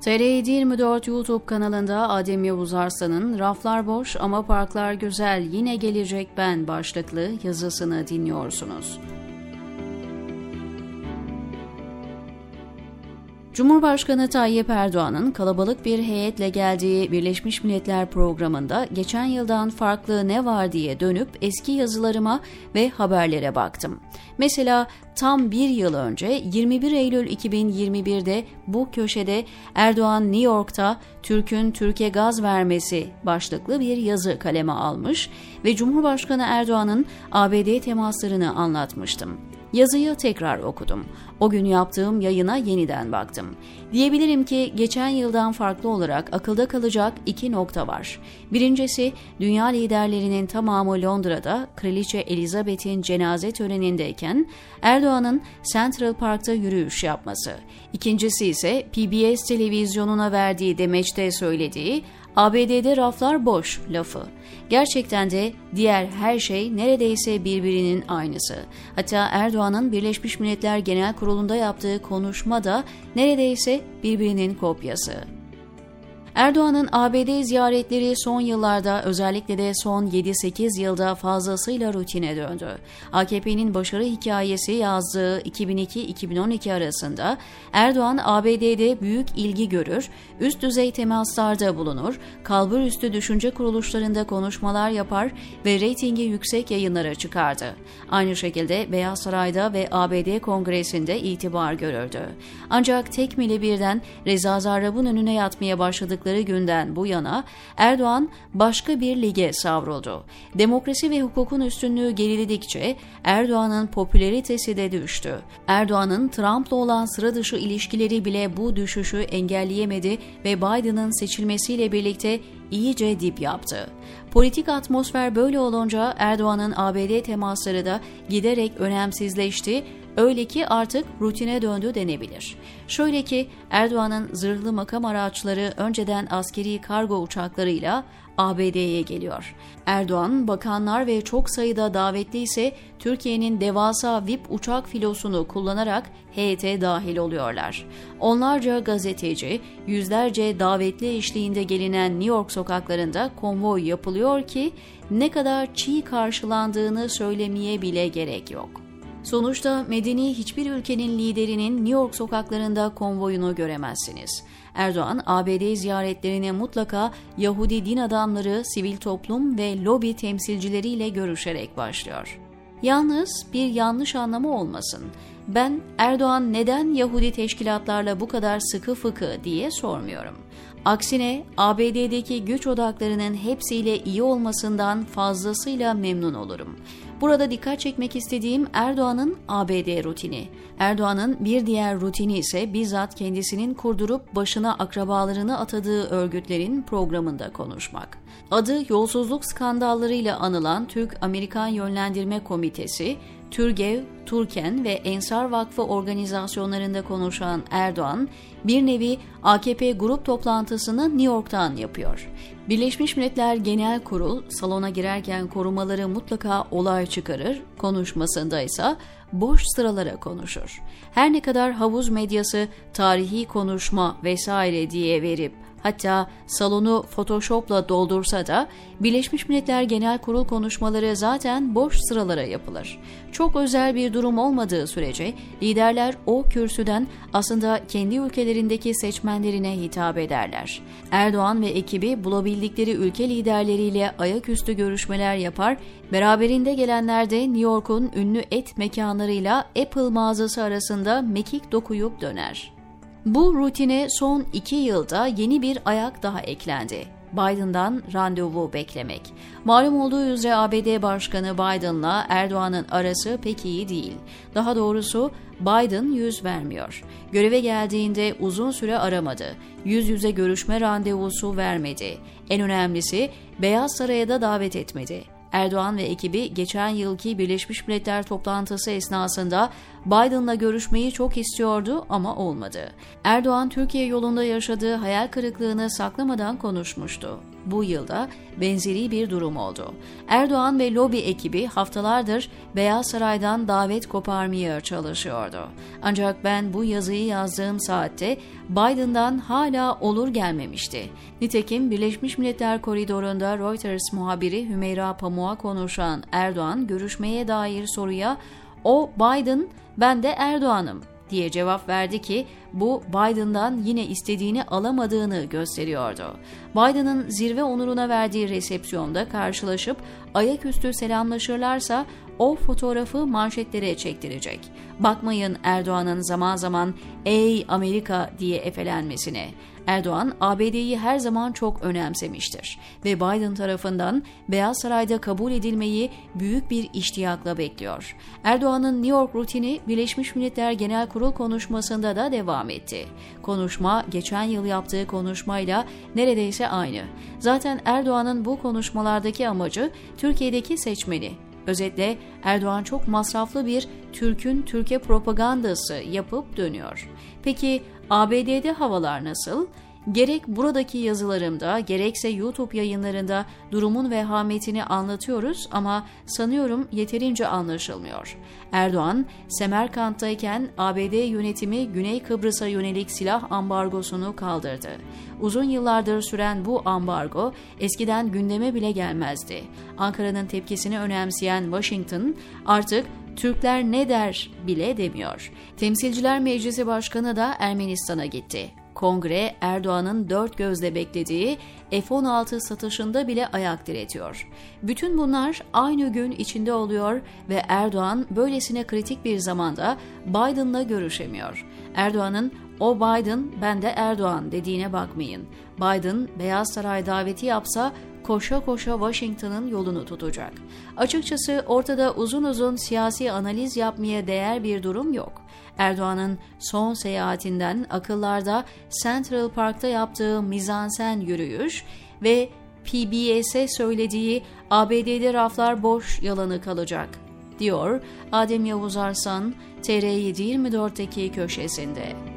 TR24 YouTube kanalında Adem Yavuz Arslan'ın Raflar Boş ama Parklar Güzel Yine Gelecek Ben başlıklı yazısını dinliyorsunuz. Cumhurbaşkanı Tayyip Erdoğan'ın kalabalık bir heyetle geldiği Birleşmiş Milletler programında geçen yıldan farklı ne var diye dönüp eski yazılarıma ve haberlere baktım. Mesela tam bir yıl önce 21 Eylül 2021'de bu köşede Erdoğan New York'ta Türk'ün Türkiye gaz vermesi başlıklı bir yazı kaleme almış ve Cumhurbaşkanı Erdoğan'ın ABD temaslarını anlatmıştım. Yazıyı tekrar okudum. O gün yaptığım yayına yeniden baktım. Diyebilirim ki geçen yıldan farklı olarak akılda kalacak iki nokta var. Birincisi dünya liderlerinin tamamı Londra'da Kraliçe Elizabeth'in cenaze törenindeyken Erdoğan'ın Central Park'ta yürüyüş yapması. İkincisi ise PBS televizyonuna verdiği demeçte söylediği ABD'de raflar boş lafı. Gerçekten de diğer her şey neredeyse birbirinin aynısı. Hatta Erdoğan'ın Birleşmiş Milletler Genel Kurulu'nda yaptığı konuşma da neredeyse birbirinin kopyası. Erdoğan'ın ABD ziyaretleri son yıllarda özellikle de son 7-8 yılda fazlasıyla rutine döndü. AKP'nin başarı hikayesi yazdığı 2002-2012 arasında Erdoğan ABD'de büyük ilgi görür, üst düzey temaslarda bulunur, kalbur üstü düşünce kuruluşlarında konuşmalar yapar ve reytingi yüksek yayınlara çıkardı. Aynı şekilde Beyaz Saray'da ve ABD Kongresi'nde itibar görürdü. Ancak tekmili birden Reza Zarrab'ın önüne yatmaya başladık başladıkları günden bu yana Erdoğan başka bir lige savruldu. Demokrasi ve hukukun üstünlüğü geriledikçe Erdoğan'ın popülaritesi de düştü. Erdoğan'ın Trump'la olan sıra dışı ilişkileri bile bu düşüşü engelleyemedi ve Biden'ın seçilmesiyle birlikte iyice dip yaptı. Politik atmosfer böyle olunca Erdoğan'ın ABD temasları da giderek önemsizleşti Öyle ki artık rutine döndü denebilir. Şöyle ki Erdoğan'ın zırhlı makam araçları önceden askeri kargo uçaklarıyla ABD'ye geliyor. Erdoğan, bakanlar ve çok sayıda davetli ise Türkiye'nin devasa VIP uçak filosunu kullanarak heyete dahil oluyorlar. Onlarca gazeteci, yüzlerce davetli eşliğinde gelinen New York sokaklarında konvoy yapılıyor ki ne kadar çiğ karşılandığını söylemeye bile gerek yok. Sonuçta medeni hiçbir ülkenin liderinin New York sokaklarında konvoyunu göremezsiniz. Erdoğan, ABD ziyaretlerine mutlaka Yahudi din adamları, sivil toplum ve lobi temsilcileriyle görüşerek başlıyor. Yalnız bir yanlış anlamı olmasın. Ben Erdoğan neden Yahudi teşkilatlarla bu kadar sıkı fıkı diye sormuyorum. Aksine ABD'deki güç odaklarının hepsiyle iyi olmasından fazlasıyla memnun olurum. Burada dikkat çekmek istediğim Erdoğan'ın ABD rutini. Erdoğan'ın bir diğer rutini ise bizzat kendisinin kurdurup başına akrabalarını atadığı örgütlerin programında konuşmak. Adı yolsuzluk skandallarıyla anılan Türk-Amerikan Yönlendirme Komitesi, Türgev, Turken ve Ensar Vakfı organizasyonlarında konuşan Erdoğan, bir nevi AKP grup toplantısını New York'tan yapıyor. Birleşmiş Milletler Genel Kurul salona girerken korumaları mutlaka olay çıkarır, konuşmasında ise boş sıralara konuşur. Her ne kadar havuz medyası tarihi konuşma vesaire diye verip hatta salonu Photoshop'la doldursa da Birleşmiş Milletler Genel Kurul konuşmaları zaten boş sıralara yapılır. Çok özel bir durum olmadığı sürece liderler o kürsüden aslında kendi ülkelerindeki seçmenlerine hitap ederler. Erdoğan ve ekibi bulabildikleri ülke liderleriyle ayaküstü görüşmeler yapar, beraberinde gelenler de New York'un ünlü et mekanlarıyla Apple mağazası arasında mekik dokuyup döner. Bu rutine son iki yılda yeni bir ayak daha eklendi. Biden'dan randevu beklemek. Malum olduğu üzere ABD Başkanı Biden'la Erdoğan'ın arası pek iyi değil. Daha doğrusu Biden yüz vermiyor. Göreve geldiğinde uzun süre aramadı. Yüz yüze görüşme randevusu vermedi. En önemlisi Beyaz Saray'a da davet etmedi. Erdoğan ve ekibi geçen yılki Birleşmiş Milletler toplantısı esnasında Biden'la görüşmeyi çok istiyordu ama olmadı. Erdoğan Türkiye yolunda yaşadığı hayal kırıklığını saklamadan konuşmuştu. Bu yılda benzeri bir durum oldu. Erdoğan ve lobi ekibi haftalardır Beyaz Saray'dan davet koparmaya çalışıyordu. Ancak ben bu yazıyı yazdığım saatte Biden'dan hala olur gelmemişti. Nitekim Birleşmiş Milletler koridorunda Reuters muhabiri Hümeyra Pamuk'a konuşan Erdoğan görüşmeye dair soruya o Biden ben de Erdoğan'ım diye cevap verdi ki bu Biden'dan yine istediğini alamadığını gösteriyordu. Biden'ın zirve onuruna verdiği resepsiyonda karşılaşıp ayaküstü selamlaşırlarsa o fotoğrafı manşetlere çektirecek. Bakmayın Erdoğan'ın zaman zaman ''Ey Amerika'' diye efelenmesine. Erdoğan ABD'yi her zaman çok önemsemiştir ve Biden tarafından Beyaz Saray'da kabul edilmeyi büyük bir iştiyakla bekliyor. Erdoğan'ın New York rutini Birleşmiş Milletler Genel Kurul konuşmasında da devam etti. Konuşma geçen yıl yaptığı konuşmayla neredeyse aynı. Zaten Erdoğan'ın bu konuşmalardaki amacı Türkiye'deki seçmeni Özetle Erdoğan çok masraflı bir Türk'ün Türkiye propagandası yapıp dönüyor. Peki ABD'de havalar nasıl? Gerek buradaki yazılarımda gerekse YouTube yayınlarında durumun vehametini anlatıyoruz ama sanıyorum yeterince anlaşılmıyor. Erdoğan, Semerkant'tayken ABD yönetimi Güney Kıbrıs'a yönelik silah ambargosunu kaldırdı. Uzun yıllardır süren bu ambargo eskiden gündeme bile gelmezdi. Ankara'nın tepkisini önemseyen Washington artık Türkler ne der bile demiyor. Temsilciler Meclisi Başkanı da Ermenistan'a gitti. Kongre Erdoğan'ın dört gözle beklediği F-16 satışında bile ayak diretiyor. Bütün bunlar aynı gün içinde oluyor ve Erdoğan böylesine kritik bir zamanda Biden'la görüşemiyor. Erdoğan'ın o Biden ben de Erdoğan dediğine bakmayın. Biden Beyaz Saray daveti yapsa koşa koşa Washington'ın yolunu tutacak. Açıkçası ortada uzun uzun siyasi analiz yapmaya değer bir durum yok. Erdoğan'ın son seyahatinden akıllarda Central Park'ta yaptığı mizansen yürüyüş ve PBS'e söylediği ABD'de raflar boş yalanı kalacak, diyor Adem Yavuz Arslan TR724'deki köşesinde.